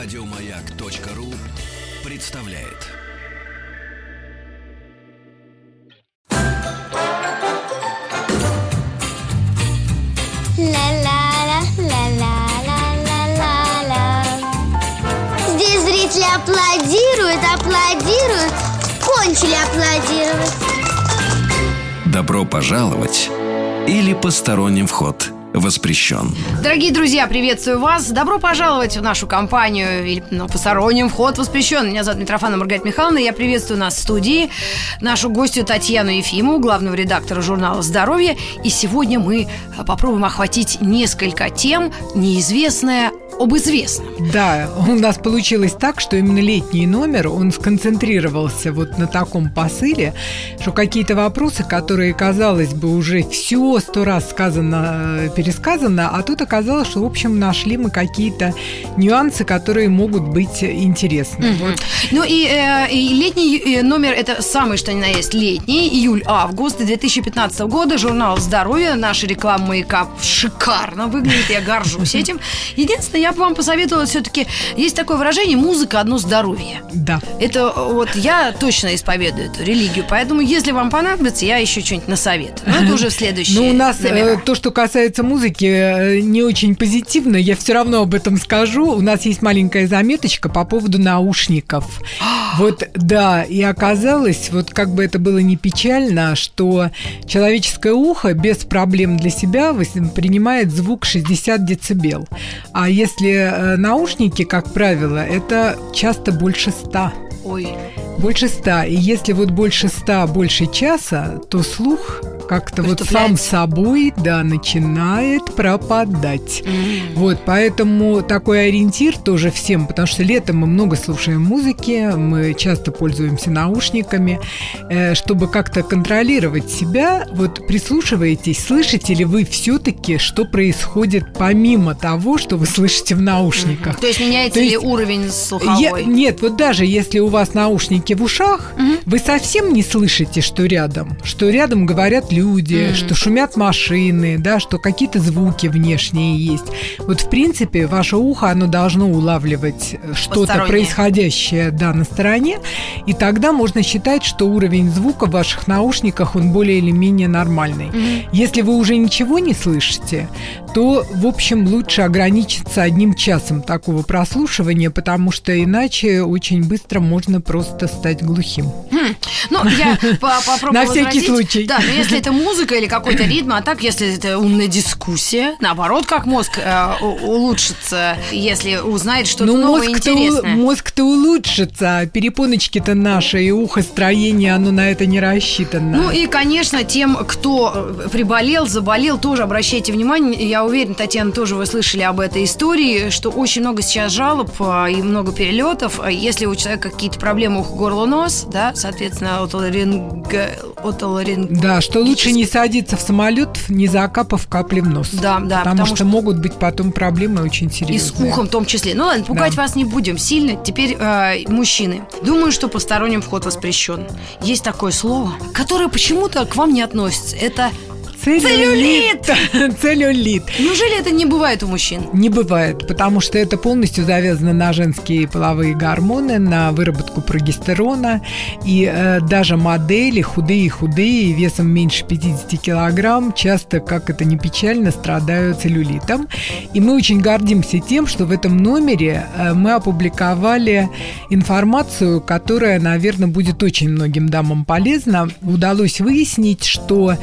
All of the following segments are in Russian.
Радиомаяк.ру представляет. Ла-ла-ла, ла-ла-ла-ла-ла-ла. Здесь зрители аплодируют, аплодируют, кончили аплодировать. Добро пожаловать или посторонним вход воспрещен. Дорогие друзья, приветствую вас. Добро пожаловать в нашу компанию. Или, ну, посторонним вход воспрещен. Меня зовут Митрофана Маргарита Михайловна. Я приветствую нас в студии. Нашу гостью Татьяну Ефимову, главного редактора журнала «Здоровье». И сегодня мы попробуем охватить несколько тем, неизвестное об известном. Да, у нас получилось так, что именно летний номер, он сконцентрировался вот на таком посыле, что какие-то вопросы, которые, казалось бы, уже все сто раз сказано, пересказано, а тут оказалось, что, в общем, нашли мы какие-то нюансы, которые могут быть интересны. Мгм. Ну и, э, и летний э, номер это самый что ни на есть летний, июль-август 2015 года, журнал «Здоровье», наша реклама маяка шикарно выглядит, я горжусь этим. Единственное, я бы вам посоветовала все-таки, есть такое выражение «музыка – одно здоровье». Да. Это вот я точно исповедую эту религию, поэтому если вам понадобится, я еще что-нибудь насоветую. Но это уже в следующие Ну, у нас э, номера. то, что касается музыки, э, не очень позитивно. Я все равно об этом скажу. У нас есть маленькая заметочка по поводу наушников. Вот, да, и оказалось, вот как бы это было не печально, что человеческое ухо без проблем для себя принимает звук 60 децибел. А если э, наушники, как правило, это часто больше 100. Ой, Больше ста. И если вот больше ста, больше часа, то слух как-то вот сам собой, да, начинает пропадать. Вот, поэтому такой ориентир тоже всем, потому что летом мы много слушаем музыки, мы часто пользуемся наушниками, э, чтобы как-то контролировать себя, вот прислушиваетесь, слышите ли вы все-таки, что происходит помимо того, что вы слышите в наушниках. то есть меняется То ли есть уровень Я- слуховой? нет, вот даже если у вас наушники в ушах, вы совсем не слышите, что рядом, что рядом говорят люди, что шумят машины, да, что какие-то звуки внешние есть. Вот в принципе ваше ухо оно должно улавливать э, что-то происходящее, да, на стороне, и тогда можно считать, что уровень звука в ваших наушниках он более или менее нормальный. Если вы уже ничего не слышите, то, в общем, лучше ограничиться одним часом такого прослушивания, потому что иначе очень быстро можно просто стать глухим. Хм. Ну, я по- попробую На всякий случай. Да, но если это музыка или какой-то ритм, а так, если это умная дискуссия, наоборот, как мозг э, улучшится, если узнает что-то Ну, новое у- интересное. мозг-то улучшится, а перепоночки-то наши и ухостроение, оно на это не рассчитано. Ну и, конечно, тем, кто э, приболел, заболел, тоже обращайте внимание. Я уверена, Татьяна, тоже вы слышали об этой истории, что очень много сейчас жалоб а, и много перелетов. Если у человека какие-то проблемы ухо, горло, нос, да, соответственно, отоларинга... отоларинг- Да, что лучше не садиться в самолет, не закапав капли в нос. Да, да, потому, потому что, что- могут быть потом проблемы очень серьезные. И с ухом в том числе. Ну ладно, пугать Да. вас не будем сильно. Теперь э, мужчины. Думаю, что посторонним вход воспрещен. Есть такое слово, которое почему-то к вам не относится. Это Целлюлит! Целлюлит. неужели это не бывает у мужчин? Не бывает, потому что это полностью завязано на женские половые гормоны, на выработку прогестерона. И э, даже модели худые-худые, весом меньше 50 килограмм, часто, как это не печально, страдают целлюлитом. И мы очень гордимся тем, что в этом номере э, мы опубликовали информацию, которая, наверное, будет очень многим дамам полезна. Удалось выяснить, что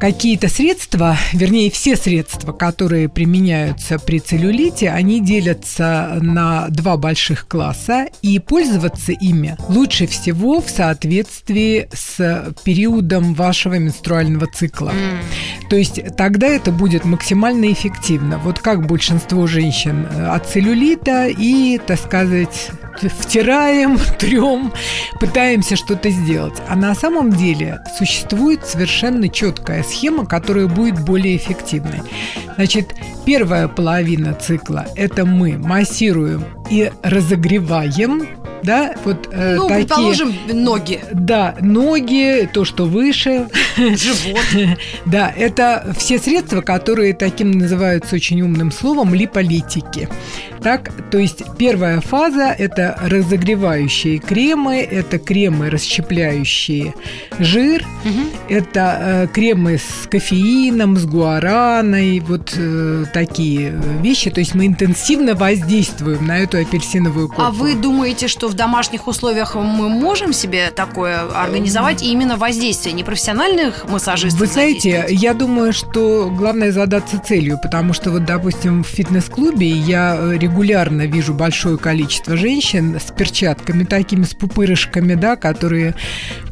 какие-то средства, вернее, все средства, которые применяются при целлюлите, они делятся на два больших класса, и пользоваться ими лучше всего в соответствии с периодом вашего менструального цикла. То есть тогда это будет максимально эффективно. Вот как большинство женщин э, от целлюлита и, так сказать, втираем, трем, пытаемся что-то сделать. А на самом деле существует совершенно четкая схема, которая будет более эффективной. Значит, первая половина цикла – это мы массируем и разогреваем, да, вот э, Ну, такие... предположим, ноги. Да, ноги, то, что выше, живот. Да, это все средства, которые таким называются очень умным словом липолитики. Так, то есть первая фаза – это разогревающие кремы, это кремы, расщепляющие жир, угу. это э, кремы с кофеином, с гуараной, вот э, такие вещи. То есть мы интенсивно воздействуем на эту апельсиновую корку. А вы думаете, что в домашних условиях мы можем себе такое организовать, и именно воздействие непрофессиональных массажистов? Вы знаете, я думаю, что главное задаться целью, потому что вот, допустим, в фитнес-клубе я регулярно регулярно вижу большое количество женщин с перчатками, такими с пупырышками, да, которые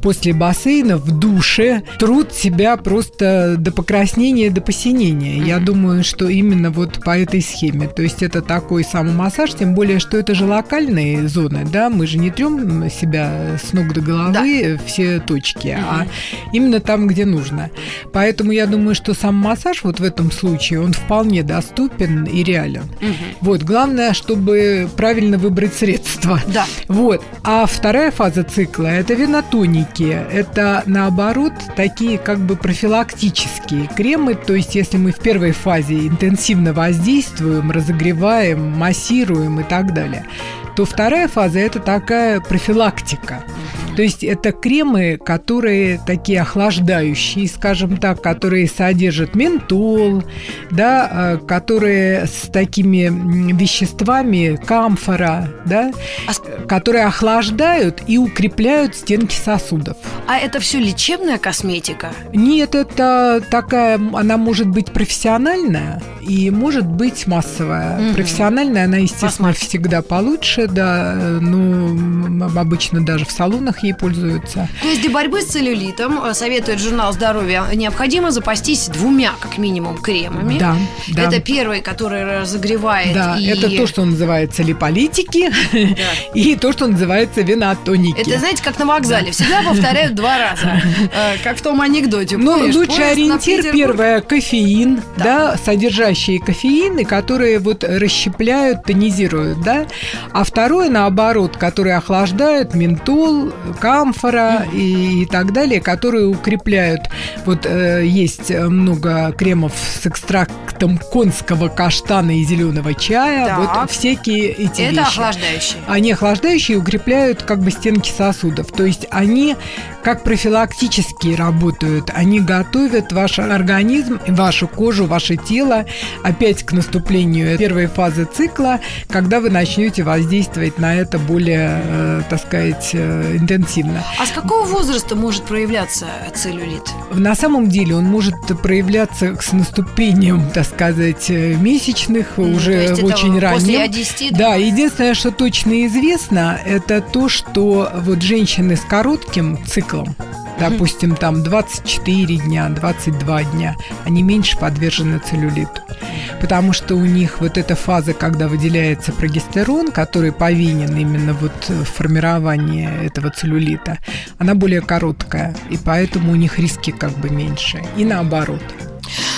после бассейна в душе труд себя просто до покраснения, до посинения. Я думаю, что именно вот по этой схеме. То есть это такой самомассаж, тем более, что это же локальные зоны, да, мы же не трем себя с ног до головы да. все точки, угу. а именно там, где нужно. Поэтому я думаю, что сам массаж вот в этом случае, он вполне доступен и реален. Угу. Вот, главное чтобы правильно выбрать средства. Да. Вот. А вторая фаза цикла – это венотоники. Это, наоборот, такие как бы профилактические кремы. То есть, если мы в первой фазе интенсивно воздействуем, разогреваем, массируем и так далее, то вторая фаза – это такая профилактика. То есть это кремы, которые такие охлаждающие, скажем так, которые содержат ментол, да, а, которые с такими веществами камфора, да, а... которые охлаждают и укрепляют стенки сосудов. А это все лечебная косметика? Нет, это такая, она может быть профессиональная и может быть массовая. Угу. Профессиональная, она, естественно, Посмотрим. всегда получше, да, ну, обычно даже в салонах ей пользуются. То есть для борьбы с целлюлитом, э, советует журнал здоровья, необходимо запастись двумя, как минимум, кремами. Да, да. Это первый, который разогревает. Да, и... это то, что называется липолитики, да. и то, что называется венотоники. Это, знаете, как на вокзале. Всегда повторяют два раза. Э, как в том анекдоте. Ну, лучший ориентир первое кофеин, да, содержащие кофеин, и которые вот расщепляют, тонизируют, да. А второе, наоборот, которые охлаждают, ментол, камфора и, и так далее, которые укрепляют. Вот э, есть много кремов с экстрактом конского каштана и зеленого чая. Так. Вот всякие эти Это вещи. охлаждающие. Они охлаждающие укрепляют как бы стенки сосудов. То есть они как профилактически работают. Они готовят ваш организм, вашу кожу, ваше тело опять к наступлению первой фазы цикла, когда вы начнете воздействовать на это более, э, так сказать, э, интенсивно. А с какого возраста может проявляться целлюлит? На самом деле он может проявляться с наступлением, так сказать, э, месячных ну, уже очень раннем. После 10, да, единственное, что точно известно, это то, что вот женщины с коротким циклом циклом. Допустим, там 24 дня, 22 дня, они меньше подвержены целлюлиту. Потому что у них вот эта фаза, когда выделяется прогестерон, который повинен именно вот в формировании этого целлюлита, она более короткая, и поэтому у них риски как бы меньше. И наоборот.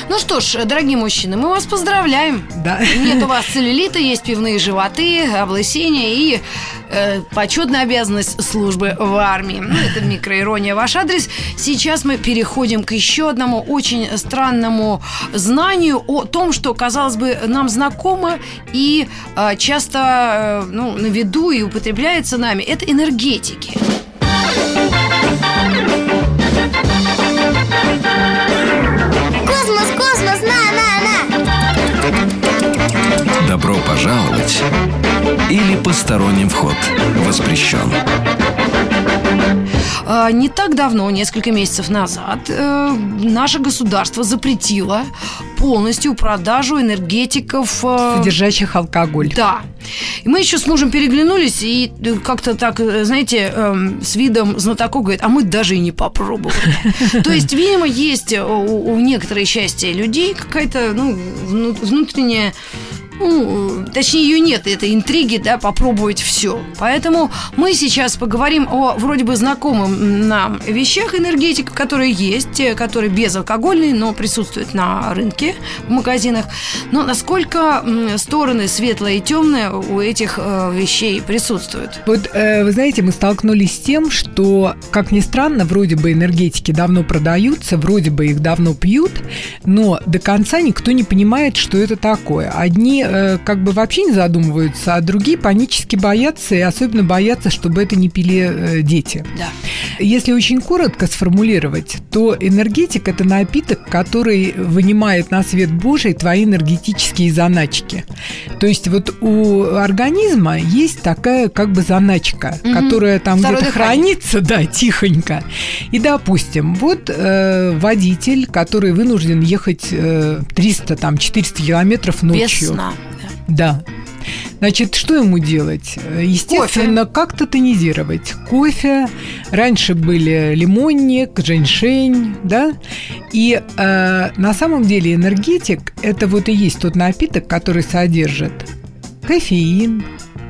Ну что ж, дорогие мужчины, мы вас поздравляем. Да. Нет у вас целлюлита, есть пивные животы, облысение и э, почетная обязанность службы в армии. Ну, это микроирония ваш адрес. Сейчас мы переходим к еще одному очень странному знанию о том, что, казалось бы, нам знакомо и э, часто э, ну, на виду и употребляется нами. Это энергетики. Добро пожаловать или посторонним вход воспрещен. А, не так давно, несколько месяцев назад, э, наше государство запретило полностью продажу энергетиков... Э, Содержащих алкоголь. Да. И мы еще с мужем переглянулись и как-то так, знаете, эм, с видом знатоков говорит, а мы даже и не попробовали. То есть, видимо, есть у некоторой части людей какая-то ну, внутренняя ну, точнее, ее нет, это интриги, да, попробовать все. Поэтому мы сейчас поговорим о вроде бы знакомым нам вещах энергетик, которые есть, э, которые безалкогольные, но присутствуют на рынке, в магазинах. Но насколько стороны светлые и темные у этих э, вещей присутствуют? Вот, э, вы знаете, мы столкнулись с тем, что, как ни странно, вроде бы энергетики давно продаются, вроде бы их давно пьют, но до конца никто не понимает, что это такое. Одни э, как бы вообще не задумываются, а другие панически боятся, и особенно боятся, чтобы это не пили э, дети. Да. Если очень коротко сформулировать, то энергетик – это напиток, который вынимает на свет Божий твои энергетические заначки. То есть вот у организма есть такая как бы заначка, угу. которая там где-то хранится, да, тихонько. И, допустим, вот э, водитель, который вынужден ехать э, 300, там, 400 километров ночью. Без сна. Да. Значит, что ему делать? Естественно, Кофе. как-то тонизировать. Кофе. Раньше были лимонник, женьшень, да? И э, на самом деле энергетик – это вот и есть тот напиток, который содержит кофеин,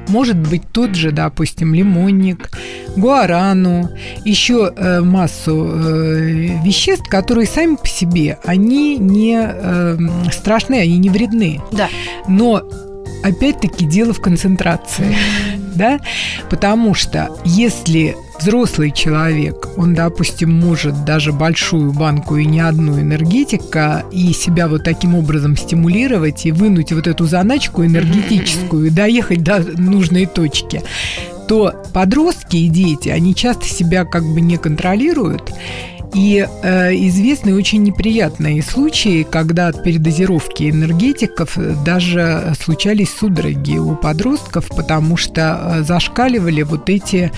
может быть тот же, допустим, лимонник, гуарану, еще э, массу э, веществ, которые сами по себе, они не э, страшны, они не вредны. Да. Но опять-таки дело в концентрации, да, потому что если взрослый человек, он, допустим, может даже большую банку и не одну энергетика и себя вот таким образом стимулировать и вынуть вот эту заначку энергетическую и доехать до нужной точки, то подростки и дети, они часто себя как бы не контролируют, и э, известны очень неприятные случаи, когда от передозировки энергетиков даже случались судороги у подростков, потому что э, зашкаливали вот эти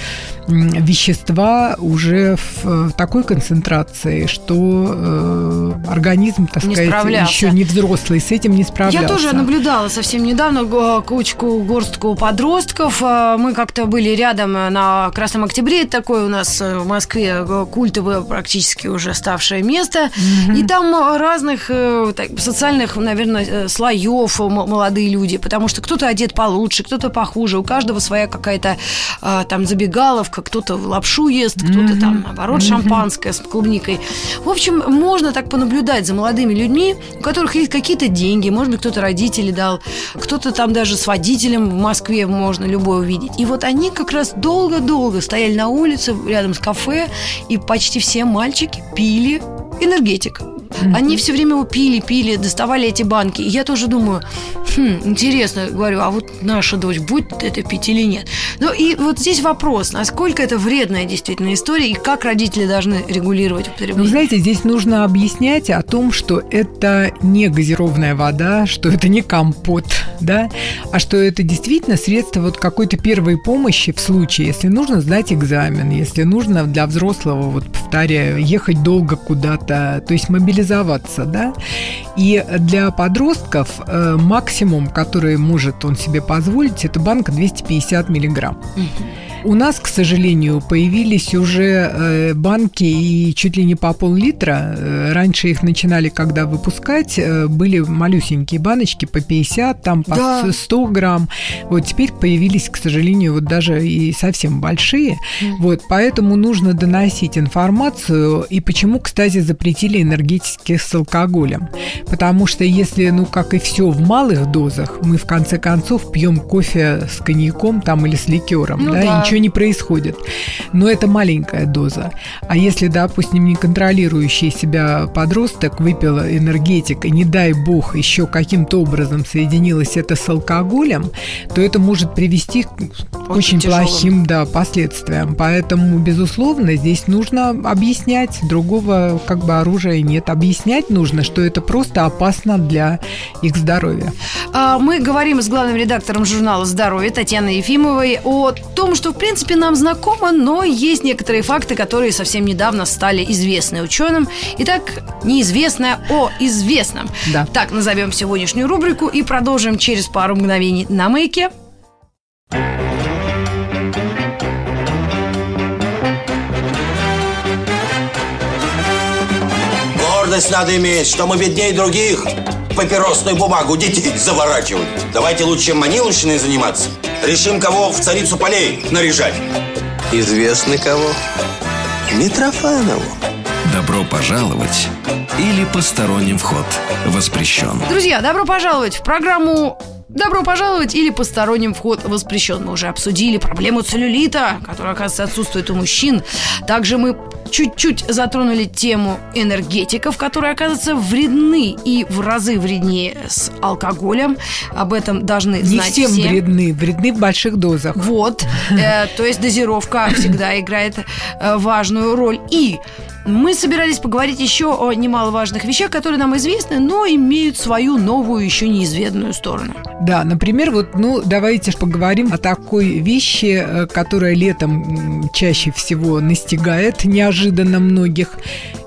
вещества уже в, в такой концентрации, что э, организм, так не сказать, справлялся. еще не взрослый, с этим не справлялся. Я тоже наблюдала совсем недавно кучку, горстку подростков. Э, мы как-то были рядом на Красном Октябре, такой у нас в Москве культовый практически практически уже ставшее место. Mm-hmm. И там разных э, так, социальных, наверное, э, слоев молодые люди, потому что кто-то одет получше, кто-то похуже, у каждого своя какая-то э, там забегаловка, кто-то лапшу ест, кто-то mm-hmm. там, наоборот, mm-hmm. шампанское с клубникой. В общем, можно так понаблюдать за молодыми людьми, у которых есть какие-то деньги, может быть, кто-то родители дал, кто-то там даже с водителем в Москве можно любой увидеть. И вот они как раз долго-долго стояли на улице рядом с кафе, и почти все мальчики мальчики пили энергетик. Они все время его пили, пили, доставали эти банки. И я тоже думаю, хм, интересно, говорю, а вот наша дочь будет это пить или нет? Ну и вот здесь вопрос, насколько это вредная действительно история и как родители должны регулировать употребление? Ну, знаете, здесь нужно объяснять о том, что это не газированная вода, что это не компот, да, а что это действительно средство вот какой-то первой помощи в случае, если нужно сдать экзамен, если нужно для взрослого, вот повторяю, ехать долго куда-то, то есть мобилизоваться, да. И для подростков э, максимум, который может он себе позволить, это банка 250 миллиграмм. Угу. У нас, к сожалению, появились уже э, банки и чуть ли не по пол-литра. Э, раньше их начинали, когда выпускать, э, были малюсенькие баночки по 50, там по да. 100 грамм. Вот теперь появились, к сожалению, вот даже и совсем большие. Mm. Вот, поэтому нужно доносить информацию. И почему, кстати, запретили энергетики с алкоголем? Потому что если, ну, как и все в малых дозах, мы в конце концов пьем кофе с коньяком там или с ликером, ну, да, да ничего не происходит. Но это маленькая доза. А если, допустим, неконтролирующий себя подросток выпил энергетик, и не дай бог еще каким-то образом соединилось это с алкоголем, то это может привести к очень, очень плохим да, последствиям. Поэтому, безусловно, здесь нужно объяснять. Другого как бы оружия нет. Объяснять нужно, что это просто опасно для их здоровья. А, мы говорим с главным редактором журнала «Здоровье» Татьяной Ефимовой о том, что принципе, нам знакомо, но есть некоторые факты, которые совсем недавно стали известны ученым. Итак, неизвестное о известном. Да. Так назовем сегодняшнюю рубрику и продолжим через пару мгновений на маяке. Гордость надо иметь, что мы беднее других – папиросную бумагу детей заворачивать. Давайте лучше маниловщиной заниматься. Решим, кого в царицу полей наряжать. Известно кого? Митрофанову. Добро пожаловать или посторонним вход воспрещен. Друзья, добро пожаловать в программу Добро пожаловать или посторонним вход воспрещен. Мы уже обсудили проблему целлюлита, которая, оказывается, отсутствует у мужчин. Также мы чуть-чуть затронули тему энергетиков, которые, оказывается, вредны и в разы вреднее с алкоголем. Об этом должны Не знать всем все. вредны, вредны в больших дозах. Вот, э, то есть дозировка всегда играет э, важную роль. И мы собирались поговорить еще о немаловажных вещах, которые нам известны, но имеют свою новую, еще неизведанную сторону. Да, например, вот, ну, давайте поговорим о такой вещи, э, которая летом чаще всего настигает неожиданно многих.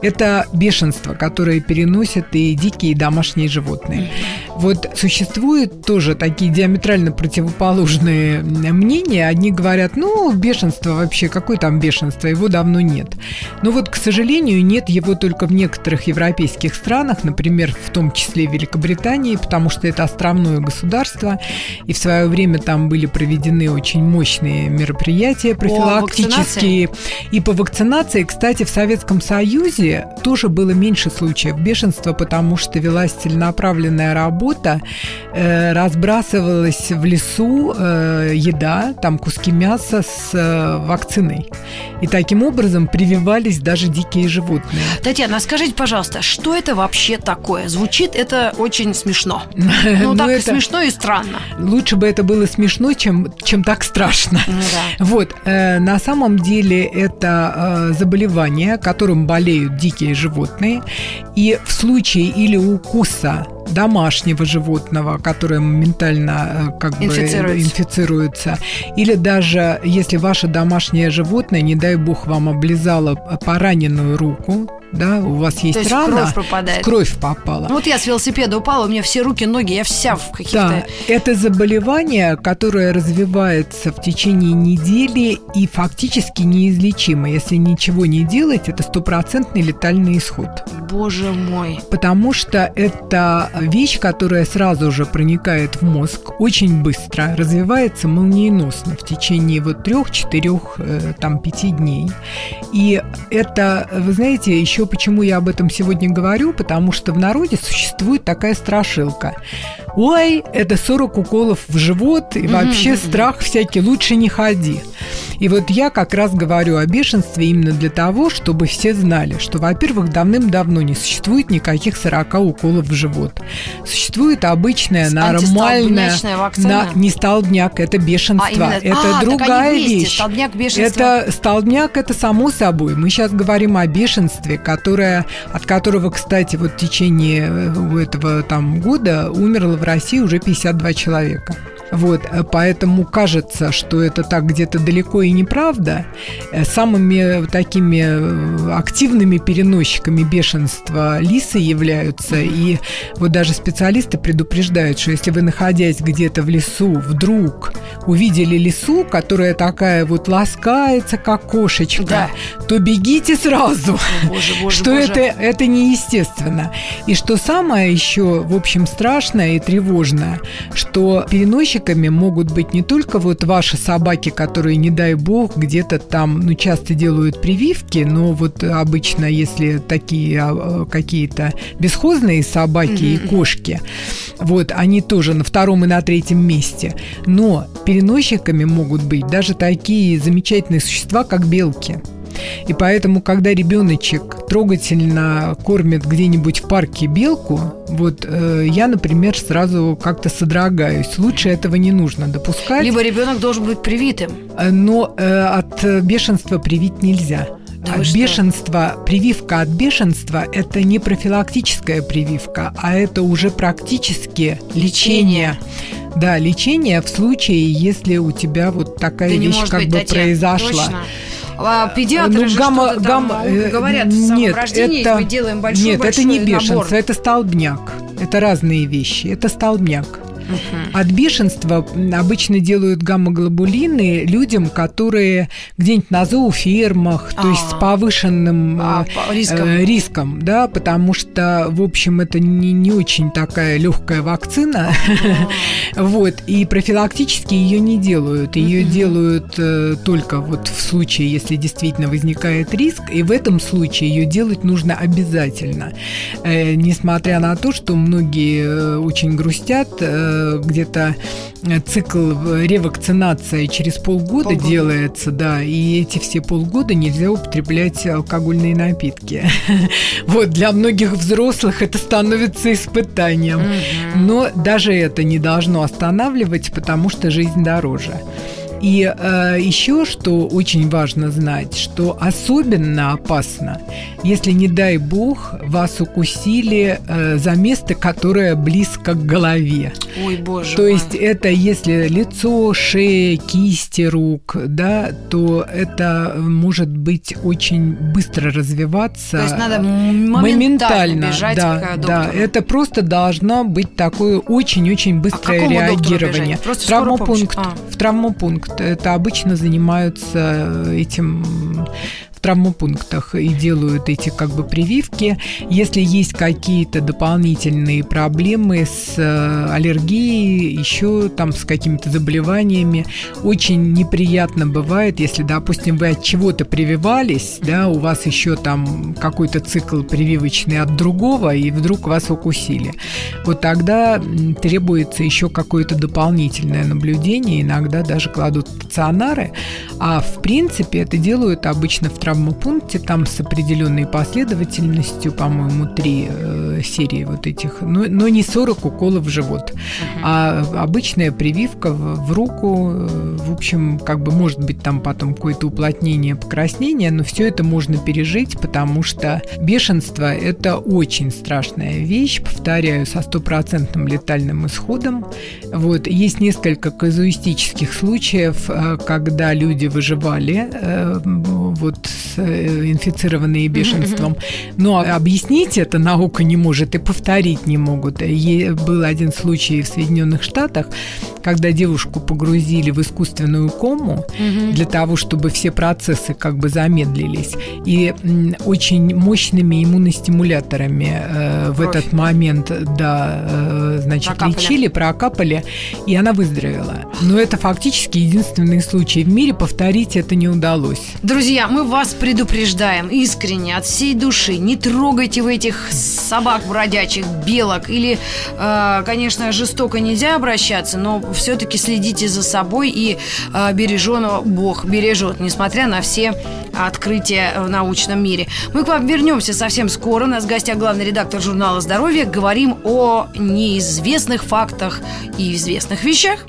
Это бешенство, которое переносят и дикие, и домашние животные. Вот существуют тоже такие диаметрально противоположные мнения. Одни говорят, ну, бешенство вообще, какое там бешенство, его давно нет. Но вот, к сожалению, нет его только в некоторых европейских странах, например, в том числе Великобритании, потому что это островное государство, и в свое время там были проведены очень мощные мероприятия профилактические. И по вакцинации, кстати, в Советском Союзе тоже было меньше случаев бешенства, потому что велась целенаправленная работа, э, разбрасывалась в лесу э, еда, там куски мяса с э, вакциной. И таким образом прививались даже дикие животные. Татьяна, а скажите, пожалуйста, что это вообще такое? Звучит это очень смешно. Ну, Ну, так и смешно, и странно. Лучше бы это было смешно, чем, чем так страшно. Ну. Вот, э, на самом деле это э, заболевание, которым болеют дикие животные, и в случае или укуса домашнего животного, которое моментально э, как бы Инфицируется. инфицируется, или даже если ваше домашнее животное, не дай бог, вам облизало пораненную руку, да, у вас есть, То есть рана, кровь попадает. в кровь попала. Ну, вот я с велосипеда упала, у меня все руки, ноги, я вся в каких-то... Да, это заболевание, которое развивается в течение недели и фактически неизлечимо. Если ничего не делать, это стопроцентный летальный исход. Боже мой. Потому что это вещь, которая сразу же проникает в мозг очень быстро, развивается молниеносно в течение вот трех, четырех, э, там пяти дней. И это, вы знаете, еще почему я об этом сегодня говорю, потому что в народе существует такая страшилка. Ой, это 40 уколов в живот, и вообще страх всякий, лучше не ходи. И вот я как раз говорю о бешенстве именно для того, чтобы все знали, что, во-первых, давным-давно не существует никаких 40 уколов в живот. Существует обычная, нормальная... Вакцина? не столбняк, это бешенство. А, именно- это а, другая вещь. столбняк, бешенство. Это столбняк, это само собой. Мы сейчас говорим о бешенстве, которое, от которого, кстати, вот в течение э, этого там года умерло в России уже 52 человека. Вот, э, поэтому кажется, что это так где-то далеко и неправда. Э, Самыми такими э, активными переносчиками бешенства лисы являются. И вот даже специалисты предупреждают, что если вы, находясь где-то в лесу, вдруг увидели лису, которая такая вот ласкается, как кошечка, Да. то бегите сразу Боже, боже, что боже. это, это неестественно. И что самое еще, в общем, страшное и тревожное, что переносчиками могут быть не только вот ваши собаки, которые, не дай бог, где-то там, ну, часто делают прививки, но вот обычно, если такие а, какие-то бесхозные собаки и кошки, вот, они тоже на втором и на третьем месте. Но переносчиками могут быть даже такие замечательные существа, как белки. И поэтому, когда ребеночек трогательно кормит где-нибудь в парке белку, вот э, я, например, сразу как-то содрогаюсь. Лучше этого не нужно допускать. Либо ребенок должен быть привитым. Э, Но э, от бешенства привить нельзя. Да от что? бешенства, прививка от бешенства – это не профилактическая прививка, а это уже практически лечение. Да, лечение в случае, если у тебя вот такая не вещь как бы произошла. точно. А педиатры Ну, же гамма- что-то там гамма- э, говорят в самом нет, рождении, это- мы делаем большой Нет, это не большой бешенство, набор. это столбняк. Это разные вещи. Это столбняк. От бешенства обычно делают гамма-глобулины людям, которые где-нибудь на зоофермах, то есть с А. повышенным А, э, риском. э, риском, да, потому что, в общем, это не, не очень такая легкая вакцина, вот, и профилактически ее не делают, ее делают э, только вот в случае, если действительно возникает риск, и в этом случае ее делать нужно обязательно, Э, несмотря на то, что многие э, очень грустят, где-то э, цикл э, ревакцинации через полгода, Полгода. делается, да, и эти все полгода нельзя употреблять алкогольные напитки. Вот, для многих взрослых это становится испытанием. Но даже это не должно останавливать, потому что жизнь дороже. И э, еще, что очень важно знать, что особенно опасно, если, не дай бог, вас укусили э, за место, которое близко к голове. Ой, боже То мой. есть это если лицо, шея, кисти рук, да, то это может быть очень быстро развиваться. То есть надо м- моментально бежать да, к да, доктору. это просто должно быть такое очень-очень быстрое какому доктору реагирование. Просто травмопункт, помощь? в травмопункт. Это обычно занимаются этим в травмопунктах и делают эти как бы прививки. Если есть какие-то дополнительные проблемы с э, аллергией, еще там с какими-то заболеваниями, очень неприятно бывает, если, допустим, вы от чего-то прививались, да, у вас еще там какой-то цикл прививочный от другого, и вдруг вас укусили. Вот тогда требуется еще какое-то дополнительное наблюдение, иногда даже кладут стационары, а в принципе это делают обычно в травмопункте, там с определенной последовательностью, по-моему, три э, серии вот этих, но, но не 40 уколов в живот, а обычная прививка в, в руку, э, в общем, как бы может быть там потом какое-то уплотнение, покраснение, но все это можно пережить, потому что бешенство – это очень страшная вещь, повторяю, со стопроцентным летальным исходом. Вот. Есть несколько казуистических случаев, э, когда люди выживали, э, вот, с, э, инфицированные бешенством, но объяснить это наука не может и повторить не могут. Был один случай в Соединенных Штатах, когда девушку погрузили в искусственную кому для того, чтобы все процессы как бы замедлились. И очень мощными иммуностимуляторами э, в этот момент, да, э, значит, Прокапали. лечили, прокапали, и она выздоровела. Но это фактически единственный случай в мире, повторить это не удалось. Друзья, мы вас предупреждаем искренне, от всей души. Не трогайте вы этих собак бродячих, белок. Или, э, конечно, жестоко нельзя обращаться, но все-таки следите за собой и э, береженого Бог бережет, несмотря на все открытия в научном мире. Мы к вам вернемся совсем скоро. У нас в гостях главный редактор журнала «Здоровье». Говорим о неизвестных фактах и известных вещах.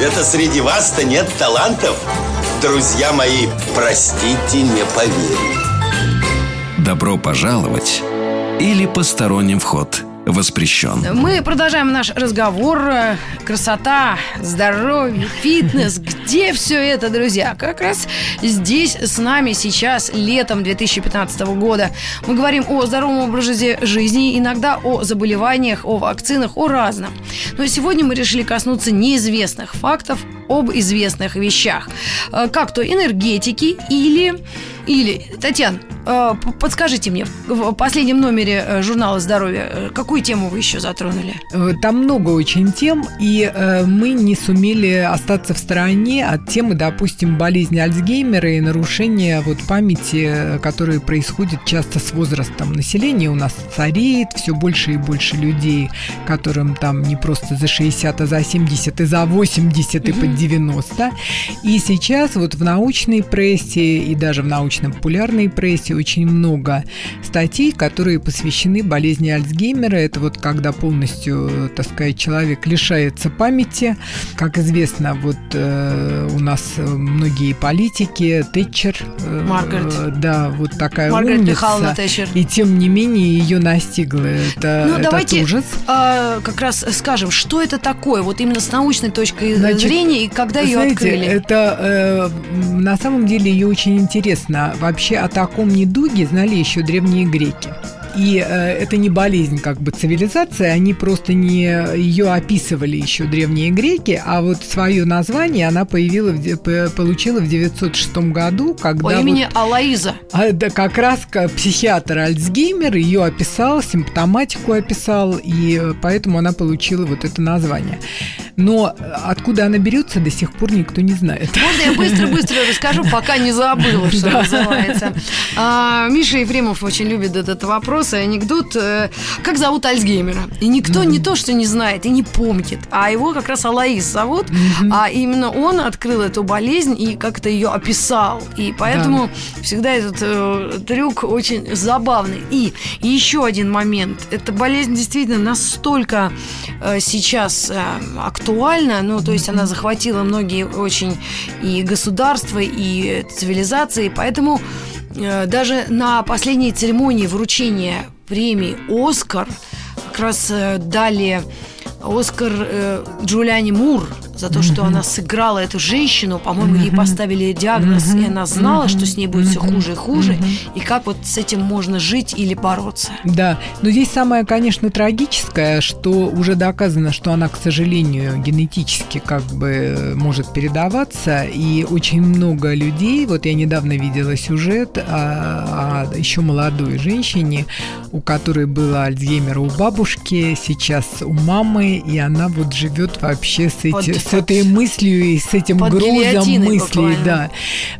Это среди вас-то нет талантов? Друзья мои, простите, не поверю. Добро пожаловать или посторонним вход воспрещен. Мы продолжаем наш разговор. Красота, здоровье, фитнес. Где все это, друзья? Как раз здесь с нами сейчас, летом 2015 года. Мы говорим о здоровом образе жизни, иногда о заболеваниях, о вакцинах, о разном. Но сегодня мы решили коснуться неизвестных фактов об известных вещах. Э, Как то энергетики или... Или, Татьяна, э, подскажите мне, в последнем номере э, журнала «Здоровье» какую тему вы еще затронули? Там много очень тем, и мы не сумели остаться в стороне от темы, допустим, болезни Альцгеймера и нарушения вот памяти, которые происходят часто с возрастом. Население у нас стареет, все больше и больше людей, которым там не просто за 60, а за 70 и за 80 и под 90. И сейчас вот в научной прессе и даже в научно-популярной прессе очень много статей, которые посвящены болезни Альцгеймера. Это вот когда полностью, так сказать, человек лишается памяти. Как известно, вот э, у нас многие политики, Тэтчер, э, Маргарет. да, вот такая Маргарет умница. Михайловна Тэтчер. И тем не менее ее настигло это, Ну, этот давайте ужас. а, как раз скажем, что это такое, вот именно с научной точки Значит, зрения, и когда ее Знаете, открыли. Это э, на самом деле ее очень интересно. Вообще о таком недуге знали еще древние греки. И э, это не болезнь как бы цивилизации, они просто не ее описывали еще древние греки, а вот свое название она появила, получила в 906 году, когда По вот- имени Алаиза. а, да, как раз психиатр Альцгеймер ее описал, симптоматику описал, и э, поэтому она получила вот это название. Но откуда она берется, до сих пор никто не знает. Можно я быстро-быстро расскажу, пока не забыла, что называется. А, Миша Ефремов очень любит этот вопрос и анекдот. э, Как зовут Альцгеймера? И никто не то, что не знает и не помнит, а его как раз Алаис зовут, а именно он открыл эту болезнь и как-то ее описал. И поэтому всегда этот э, трюк очень забавный. И еще один момент. Эта болезнь действительно настолько э, сейчас э, актуальна, ну, то есть она захватила многие очень и государства, и цивилизации, поэтому даже на последней церемонии вручения премии «Оскар» как раз э, дали Оскар э, Джулиане Мур за то, что она сыграла эту женщину. По-моему, ей поставили диагноз, и она знала, что с ней будет все хуже и хуже, и как вот с этим можно жить или бороться. Да, но здесь самое, конечно, трагическое, что уже доказано, что она, к сожалению, генетически как бы может передаваться, и очень много людей, вот я недавно видела сюжет о, о еще молодой женщине, у которой было Альцгеймера у бабушки, сейчас у мамы, и она вот живет вообще с, эти, Под- с этой мыслью и с этим под грузом мыслей, буквально. да.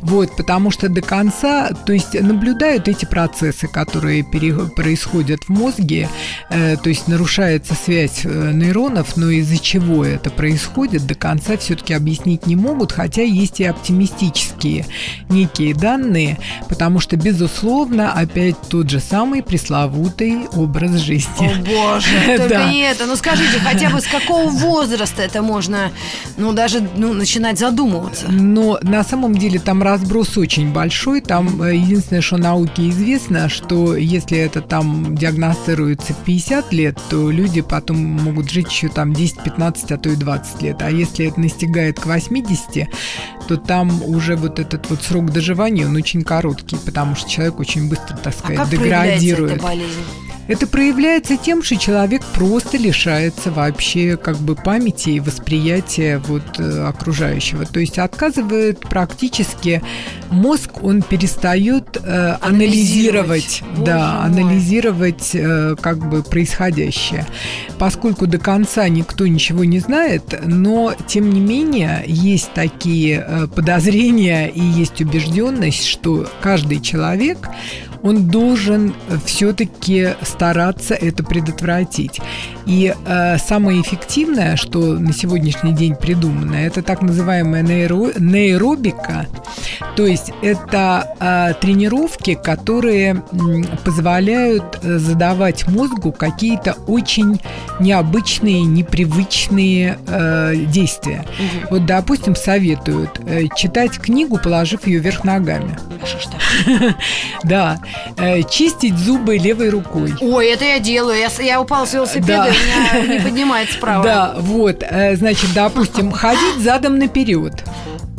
Вот, потому что до конца, то есть наблюдают эти процессы, которые пере- происходят в мозге, э, то есть нарушается связь э, нейронов, но из-за чего это происходит, до конца все-таки объяснить не могут, хотя есть и оптимистические некие данные, потому что, безусловно, опять тот же самый пресловутый образ О жизни. боже, только Да. не это. Ну скажите, хотя бы с какого возраста это можно, ну даже ну, начинать задумываться? Но на самом деле там разброс очень большой. Там э, единственное, что науке известно, что если это там диагностируется в 50 лет, то люди потом могут жить еще там 10, 15, а то и 20 лет. А если это настигает к 80, то там уже вот этот вот срок доживания, он очень короткий, потому что человек очень быстро, так А сказать, как проявляется деградирует. эта болезнь? Это проявляется тем, что человек просто лишается вообще как бы памяти и восприятия вот э, окружающего. То есть отказывает практически мозг, он перестает э, Анализировать. анализировать, да, мой. анализировать э, как бы происходящее. Поскольку до конца никто ничего не знает, но тем не менее есть такие э, подозрения и есть убежденность, что каждый человек он должен все-таки стараться это предотвратить. И э, самое эффективное, что на сегодняшний день придумано, это так называемая нейро- нейробика. То есть это э, тренировки, которые м, позволяют э, задавать мозгу какие-то очень необычные, непривычные э, действия. Вот, допустим, советуют э, читать книгу, положив ее вверх ногами. Да Э, чистить зубы левой рукой. Ой, это я делаю. Я, я упала с велосипеда, Меня не поднимается справа. Да, вот, э, значит, допустим, ходить задом наперед.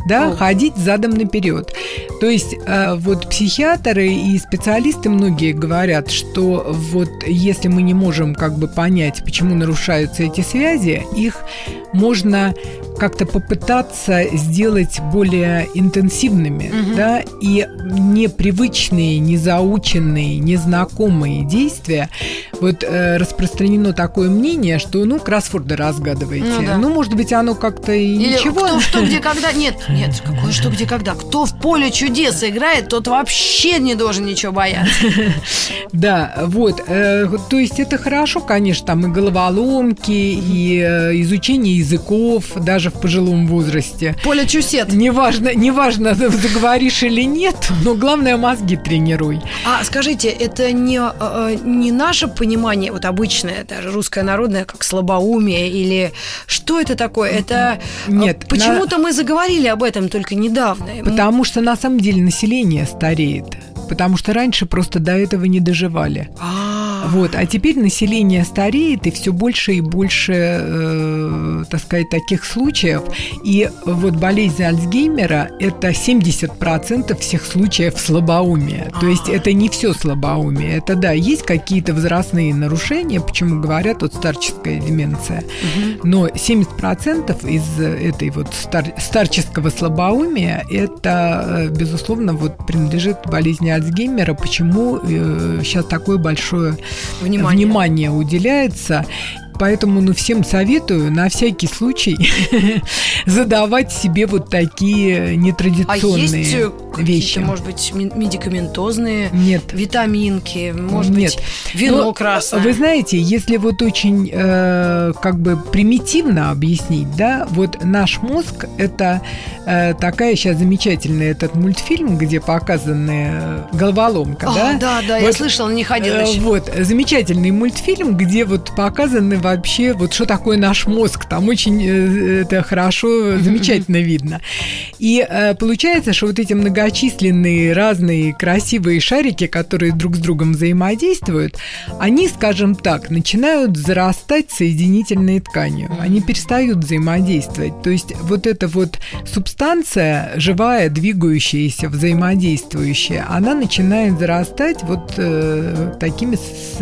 Да, О. ходить задом наперед. То есть э, вот психиатры и специалисты многие говорят, что вот если мы не можем как бы понять, почему нарушаются эти связи, их можно как-то попытаться сделать более интенсивными, да, и непривычные, незаученные, незнакомые действия Вот э, распространено такое мнение, что, ну, кроссворды разгадываете. Ну да. Ну, может быть, оно как-то и Или ничего. кто что, где, когда. Нет, нет, какое что, где, когда. Кто в поле чудес играет, тот вообще не должен ничего бояться. Да, вот. э, то есть это хорошо, конечно, там и головоломки, и э, изучение языков, даже в пожилом возрасте. Поле чусет. Неважно, неважно, заговоришь или нет, но главное мозги тренируй. А скажите, это не, э, не наше понимание, вот обычное, даже русское народное, как слабоумие, или что это такое? Это э, Нет, почему-то мы заговорили об этом только недавно. Потому что на самом деле население стареет. Потому что раньше просто до этого не доживали. А, Вот, а теперь население стареет, и все больше и больше, э, так сказать, таких случаев. И вот болезнь Альцгеймера – это 70% всех случаев слабоумия. То есть это не все слабоумие. Это, да, есть какие-то возрастные нарушения, почему говорят вот старческая деменция. Но 70% из этой вот стар- старческого слабоумия это, э, безусловно, вот принадлежит болезни Альцгеймера. Почему сейчас такое большое Внимание. внимание уделяется? Поэтому, ну, всем советую на всякий случай задавать себе вот такие а нетрадиционные есть э, вещи. может быть, медикаментозные Нет. витаминки, может Нет. быть, вино Но, красное? Вы знаете, если вот очень э, как бы примитивно объяснить, да, вот наш мозг это э, такая сейчас замечательная этот мультфильм, где показаны э, головоломка, А, да? да, да, я Вот, слышала, не ходила Э. Вот, замечательный мультфильм, где вот показаны вообще, вот что такое наш мозг. Там очень э, это хорошо, замечательно видно. И э, получается, что вот эти многочисленные разные красивые шарики, которые друг с другом взаимодействуют, они, скажем так, начинают зарастать соединительной тканью. Они перестают взаимодействовать. То есть вот эта вот субстанция, живая, двигающаяся, взаимодействующая, она начинает зарастать вот э, такими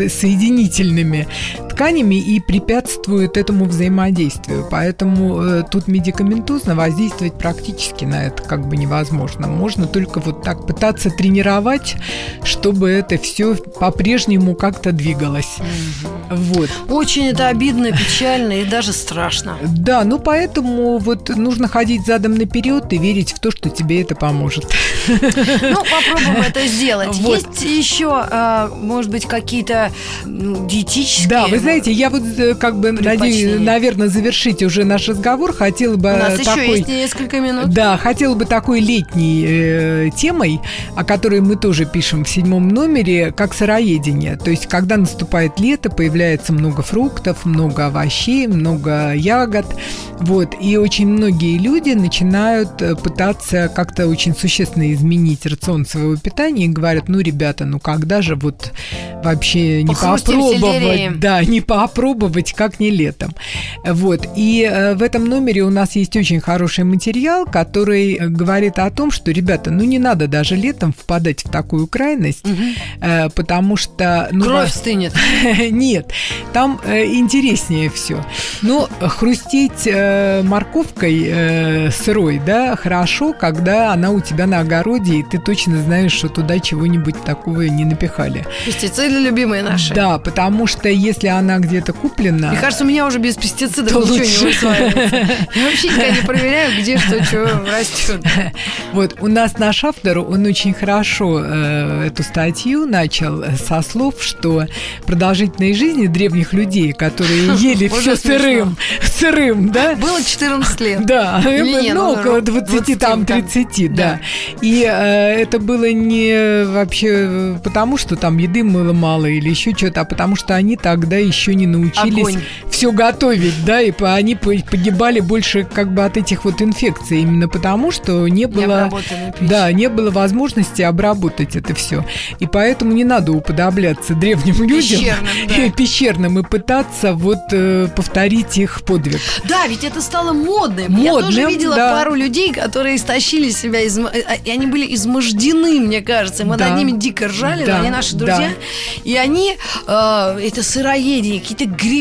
соединительными тканями и препятствует этому взаимодействию. Поэтому э, тут медикаментозно воздействовать практически на это как бы невозможно. Можно только вот так пытаться тренировать, чтобы это все по-прежнему как-то двигалось. Вот. Очень это обидно, печально и даже страшно. Да, ну поэтому вот нужно ходить задом наперед и верить в то, что тебе это поможет. Ну, попробуем это сделать. Вот. Есть еще, а, может быть, какие-то ну, диетические... Да, вы знаете, я вот как бы надеюсь, наверное, завершить уже наш разговор. Хотела бы У нас э, еще такой... есть несколько минут. Да, хотела бы такой летней э, темой, о которой мы тоже пишем в седьмом номере, как сыроедение. То есть, когда наступает лето, появляется много фруктов, много овощей, много ягод. Вот. И очень многие люди начинают э, пытаться как-то очень существенно изменить рацион своего питания и говорят, ну, ребята, ну когда же вот вообще не Похрустим попробовать, да, не попробовать, как не летом. Вот. И э, в этом номере у нас есть очень хороший материал, который э, говорит о том, что, ребята, ну не надо даже летом впадать в такую крайность, э, потому что... Ну, Кровь во- стынет. Нет, там интереснее все. Но хрустеть э, морковкой сырой, да, хорошо, когда она у тебя на огороде, и ты точно знаешь, что туда чего-нибудь такого не напихали. Пестициды любимые наши. Да, потому что если она где-то куплена... Мне кажется, у меня уже без пестицидов То ничего лучше. не усваивается. Я вообще никогда не проверяю, где что, что растет. Вот у нас наш автор, он очень хорошо э, эту статью начал со слов, что продолжительной жизни древних людей, которые ели все сырым, сырым, да, Было 14 лет. Да, ну, ну, около 20 20, там, там. 30, да. Да. И э, это было не вообще э, потому, что там еды было мало или еще что-то, а потому что они тогда еще не научились Огонь. все готовить, да, и по- они по- погибали больше как бы от этих вот инфекций, именно потому, что не было... Да, не было возможности обработать это все. И поэтому не надо уподобляться древним людям, Пещерным, да. пещерным и пытаться вот э, повторить их подвиг. Да, ведь это стало модным. Я тоже Модным, видела да. пару людей, которые истощили себя, изм- э, и они были измождены, мне кажется. Мы Да. над ними дико ржали, Да, но они наши да. друзья. И они, э, это сыроедение, какие-то грибы,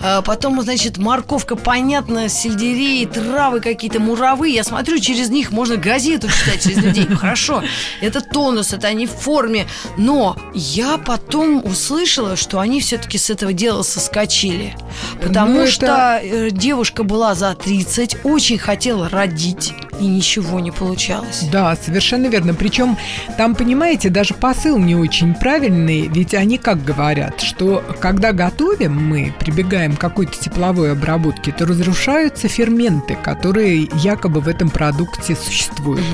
а потом, значит, морковка, понятно, сельдерей, травы какие-то, муравы. Я смотрю, через них можно газету читать через людей. Хорошо, это тонус, это они в форме. Но я потом услышала, что они все-таки с этого дела соскочили. Потому Ну, это- что э, девушка была за 30, очень хотела родить, и ничего не получалось. Да, совершенно верно. Причем там, понимаете, даже посыл не очень правильный, ведь они как говорят, что когда готовим мы, прибегаем к какой-то тепловой обработке, то разрушаются ферменты, которые якобы в этом продукте существуют.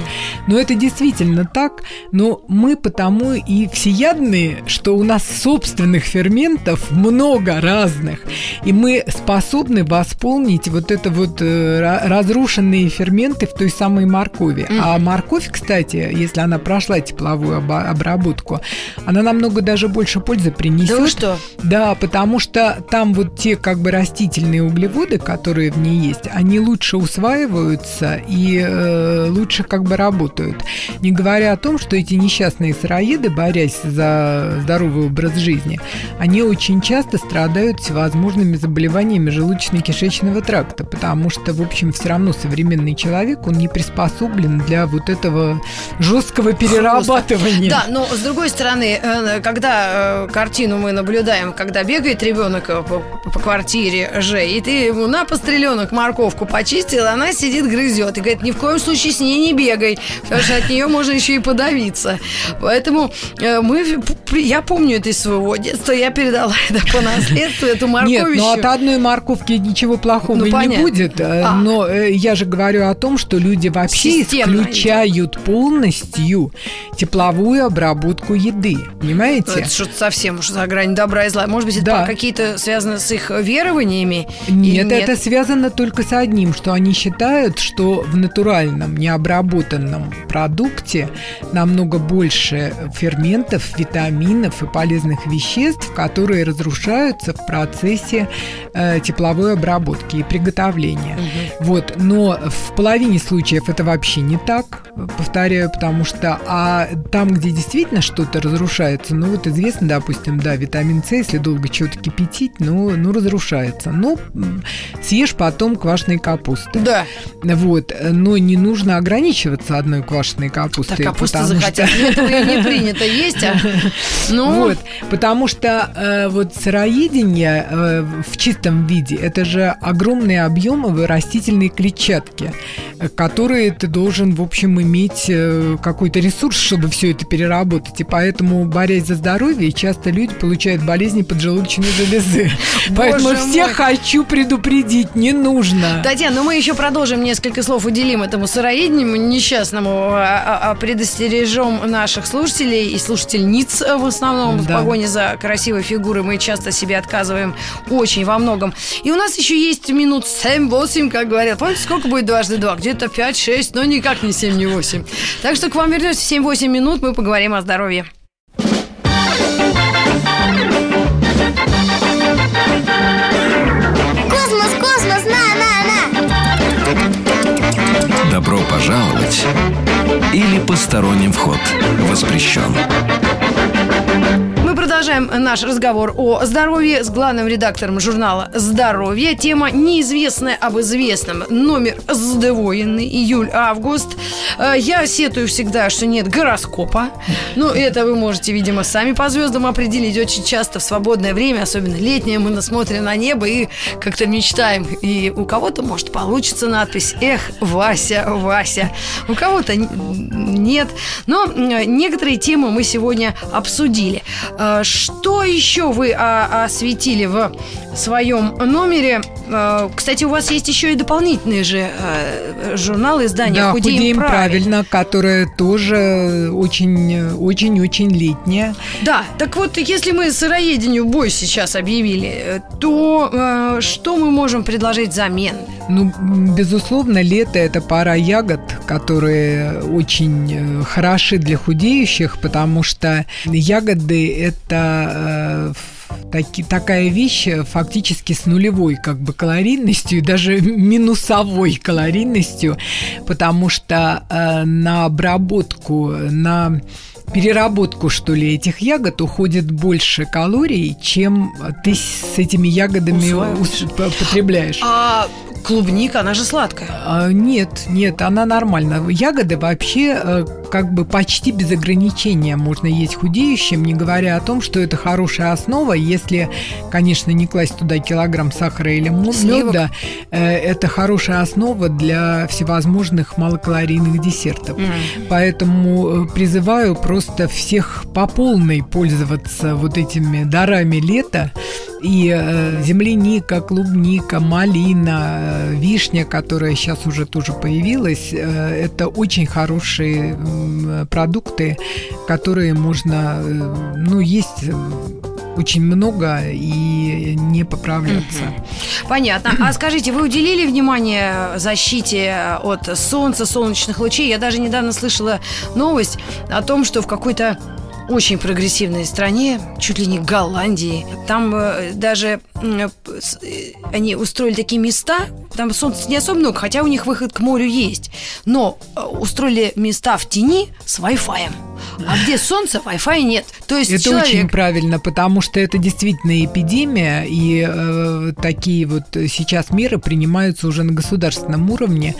Но это действительно так, но мы потому и всеядные, что у нас собственных ферментов много разных, и мы способны восполнить вот это вот э, ра- разрушенные ферменты в той самой моркови. А морковь, кстати, если она прошла тепловую обработку, она намного даже больше пользы принесет. Да вы что? Да, потому что там вот те как бы растительные углеводы, которые в ней есть, они лучше усваиваются и э, лучше как бы работают. Не говоря о том, что эти несчастные сыроеды, борясь за здоровый образ жизни, они очень часто страдают всевозможными заболеваниями желудочно-кишечного тракта, потому что, в общем, все равно современный человек, он не приспособлен для вот этого жесткого перерабатывания. Да, но с другой стороны, э, когда э, картину мы наблюдаем, когда бегает ребенок э, по, по квартире Ж, и ты ему на постреленок морковку почистил, она сидит грызет и говорит, ни в коем случае с ней не бегай, потому что от нее можно еще и подавиться. Поэтому мы, я помню это из своего детства, я передала это по наследству, эту Нет, морковищу. но от одной морковки ничего плохого Ну, не понятно. будет. А. Но я же говорю о том, что люди вообще Системно исключают полностью тепловую обработку еды. Понимаете? Это что-то совсем уж за грань добра и зла. Может быть, это Да. какие-то связано с их верованиями? Нет, Или это связано только с одним, что они считают, что в натуральном, необработанном продукте намного больше ферментов, витаминов и полезных веществ, которые разрушаются в процессе э, тепловой обработки и приготовления. Вот, но в половине случаев это вообще не так, повторяю, потому что а там, где действительно что-то разрушается, ну вот известно, допустим, да, витамин С, если долго чего-то кипятить, ну, ну разрушается. Ну, съешь потом квашеной капусты. Да. Вот, но не нужно ограничиваться одной квашеной капустой. Так капуста захотят. что- Этого не принято есть, а? Ну, Вот, потому что э, вот сыроедение э, в чистом виде это же огромные объемы растительной клетчатки, э, которые ты должен, в общем, иметь э, какой-то ресурс, чтобы все это переработать. И поэтому, борясь за здоровье, часто люди получают болезни поджелудочной железы. Поэтому всех хочу предупредить, не нужно. Татьяна, ну мы еще продолжим несколько слов, уделим этому сыроедению несчастному, а, а- а предостережем наших слушателей и слушательниц э, в основном в погоне за красивой фигурой. Мы часто себе отказываем очень во многом. И у нас еще есть минут 7-8, как говорят. Помните, сколько будет дважды два? Где-то 5-6, но никак не 7, не 8. Так что к вам вернемся в 7-8 минут, мы поговорим о здоровье. Космос, космос, на, на, на. Добро пожаловать или посторонним вход воспрещен. Продолжаем наш разговор о здоровье с главным редактором журнала «Здоровье». Тема «Неизвестное об известном». Номер сдвоенный, июль-август. Э, Я сетую всегда, что нет гороскопа. Ну, это вы можете, видимо, сами по звездам определить. Очень часто в свободное время, особенно летнее, мы насмотрим на небо и как-то мечтаем. И у кого-то, может, получится надпись «Эх, Вася, Вася». У кого-то нет. Но м, некоторые темы мы сегодня обсудили. Что еще вы а, осветили в своем номере? Э, Кстати, у вас есть еще и дополнительные же э, журналы, издания Да, «Худеем, худеем правильно». правильно, которая тоже очень, очень, очень летняя. Да, так вот, если мы сыроедению бой сейчас объявили, э, то э, что мы можем предложить взамен? Ну, безусловно, лето это пора ягод, которые очень э, хороши для худеющих, потому что ягоды это э, таки- такая вещь э, фактически с нулевой как бы калорийностью, даже минусовой калорийностью, потому что э, на обработку, на переработку, что ли, этих ягод уходит больше калорий, чем ты с этими ягодами ус- потребляешь. А клубника, она же сладкая. А, Нет, нет, она нормально. Ягоды вообще э, как бы почти без ограничения можно есть худеющим, не говоря о том, что это хорошая основа, если, конечно, не класть туда килограмм сахара или меда, это хорошая основа для всевозможных малокалорийных десертов. Поэтому э, призываю просто всех по полной пользоваться вот этими дарами лета. И э, земляника, клубника, малина, э, вишня, которая сейчас уже тоже появилась, э, это очень хорошие продукты, которые можно, э, ну, есть э, очень много и не поправляться. Понятно. А скажите, вы уделили внимание защите от солнца, солнечных лучей? Я даже недавно слышала новость о том, что в какой-то очень прогрессивной стране, чуть ли не Голландии, там э, даже э, они устроили такие места, там солнца не особо много, хотя у них выход к морю есть, но э, устроили места в тени с Wi-Fi. А где солнце, Wi-Fi нет. То есть Это человек... очень правильно, потому что это действительно эпидемия, и э, такие вот сейчас меры принимаются уже на государственном уровне,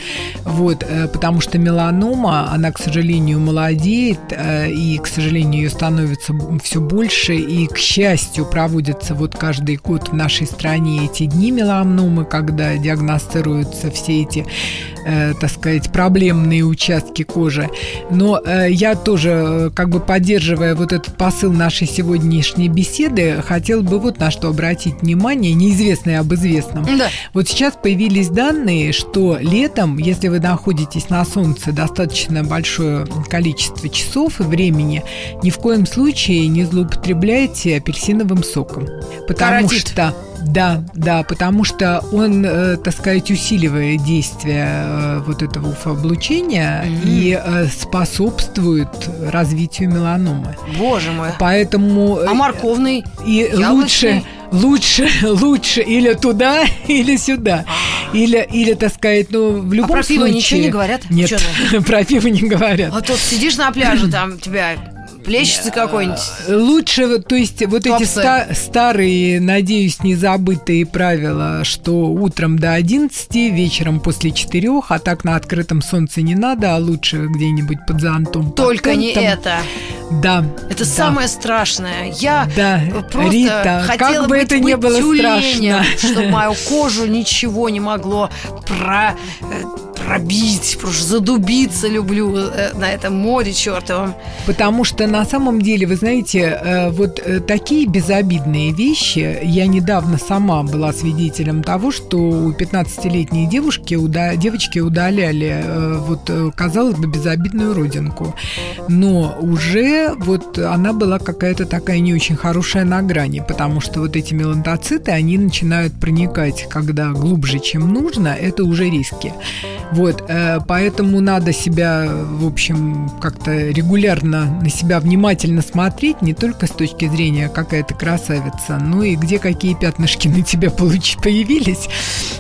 вот, э, потому что меланома, она, к сожалению, молодеет, э, и, к сожалению, ее становится все больше, и, к счастью, проводятся вот каждый год в нашей стране эти дни меланомы, когда диагностируются все эти, э, так сказать, проблемные участки кожи. Но э, я тоже, э, как бы поддерживая вот этот посыл нашей сегодняшней беседы, хотел бы вот на что обратить внимание, неизвестное об известном. Да. Вот сейчас появились данные, что летом, если вы находитесь на солнце достаточно большое количество часов и времени, ни в коем случае не злоупотребляйте апельсиновым соком. Потому Каротит. что да, да, потому что он, э, так сказать, усиливает действие э, вот этого уфооблучения и э, способствует развитию меланомы. Боже мой. Поэтому А морковный? и Яблочный? лучше, лучше, лучше или туда, или сюда. Или, или, так сказать, ну, в любом А про пиво случае... ничего не говорят? Нет, про пиво не говорят. А тут сидишь на пляже, там тебя плещется какой-нибудь. Лучше, то есть, вот эти Топсы. ста- старые, надеюсь, незабытые правила, что утром до 11, вечером после 4, а так на открытом солнце не надо, а лучше где-нибудь под зонтом. под Только не тентом. это. Да. Это да. самое страшное. Я Да, просто Рита, хотела как бы быть, это быть было тюленем, страшно. чтобы мою кожу ничего не могло про, э, пробить, просто задубиться люблю э, на этом море чертовом. Потому что на самом деле, вы знаете, э, вот э, такие безобидные вещи, я недавно сама была свидетелем того, что у 15-летней девушки, уда- девочки удаляли вот, казалось бы, безобидную родинку. Но уже вот она была какая-то такая не очень хорошая на грани, потому что вот эти мелантоциты, они начинают проникать, когда глубже, чем нужно, это уже риски. Вот, э, поэтому надо себя, в общем, как-то регулярно на себя внимательно смотреть, не только с точки зрения какая ты красавица, но и где какие пятнышки на тебя получ- появились.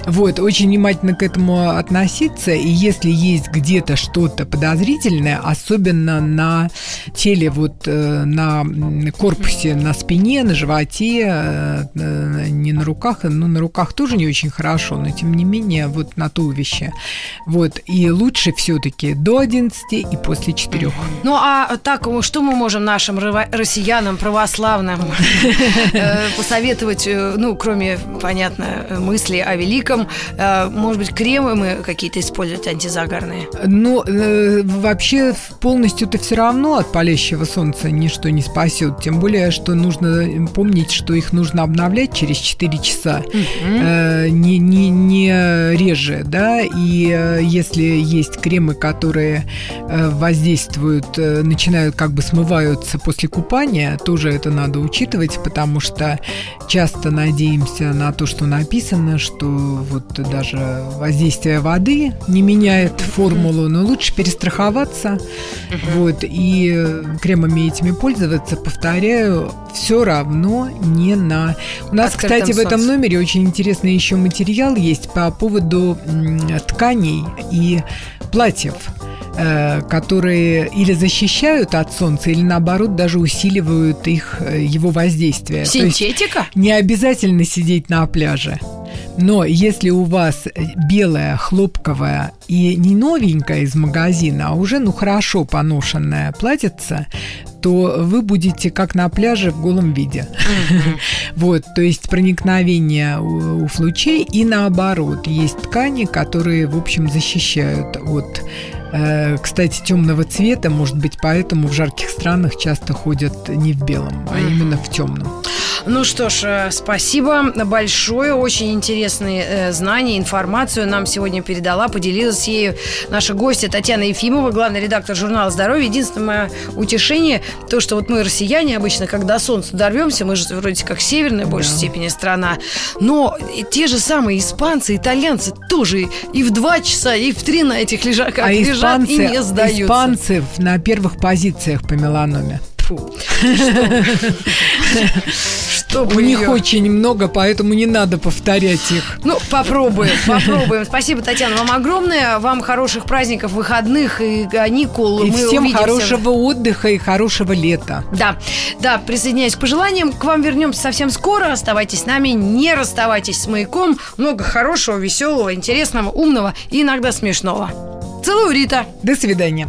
Вот, очень внимательно к этому относиться, и если есть где-то что-то подозрительное, особенно на теле, вот э, на корпусе, на спине, на животе, э, не на руках, ну, на руках тоже не очень хорошо, но тем не менее, вот на туловище. Вот, и лучше все-таки до 11 и после 4. Ну а так, что мы можем нашим россиянам православным э, посоветовать, э, ну, кроме, понятно, мысли о великом, э, может быть, кремы мы какие-то использовать антизагарные? Ну, вообще полностью-то все равно от палящего солнца ничто не спасет. Тем более, что нужно помнить, что их нужно обновлять через 4 часа. Не, не, не реже, да. И если есть кремы, которые э, воздействуют, э, начинают как бы смываются после купания, тоже это надо учитывать, потому что часто надеемся на то, что написано, что вот даже воздействие воды не меняет формулу, но лучше перестраховаться, вот, и кремами этими пользоваться, повторяю, все равно не на... У нас, Открытом кстати, в этом солнце. номере очень интересный еще материал есть по поводу м, и платьев. э, которые или защищают от солнца, или наоборот даже усиливают их, э, его воздействие. Синтетика? не обязательно сидеть на пляже. Но если у вас белая, хлопковая и не новенькая из магазина, а уже ну хорошо поношенная платьице, то вы будете как на пляже в голом виде. Вот, то есть проникновение у, у флучей и наоборот. Есть ткани, которые, в общем, защищают от э, кстати, темного цвета, может быть, поэтому в жарких странах часто ходят не в белом, а именно в темном. Ну что ж, э, спасибо большое. Очень интересные э, знания, информацию нам сегодня передала, поделилась ею наша гостья Татьяна Ефимова, главный редактор журнала «Здоровье». Единственное мое утешение, то, что вот мы, россияне, обычно, когда солнце дорвемся, мы же вроде как северная в большей степени страна, но те же самые испанцы, итальянцы тоже и в два часа, и в три на этих лежаках а лежат испанцы, и не сдаются. испанцы на первых позициях по меланоме. Фу. У них очень много, поэтому не надо повторять их. Ну, попробуем, попробуем. Спасибо, Татьяна, вам огромное. Вам хороших праздников, выходных и каникул. И Мы всем увидимся. хорошего отдыха и хорошего лета. Да, да, присоединяюсь к пожеланиям. К вам вернемся совсем скоро. Оставайтесь с нами, не расставайтесь с маяком. Много хорошего, веселого, интересного, умного и иногда смешного. Целую, Рита. До свидания.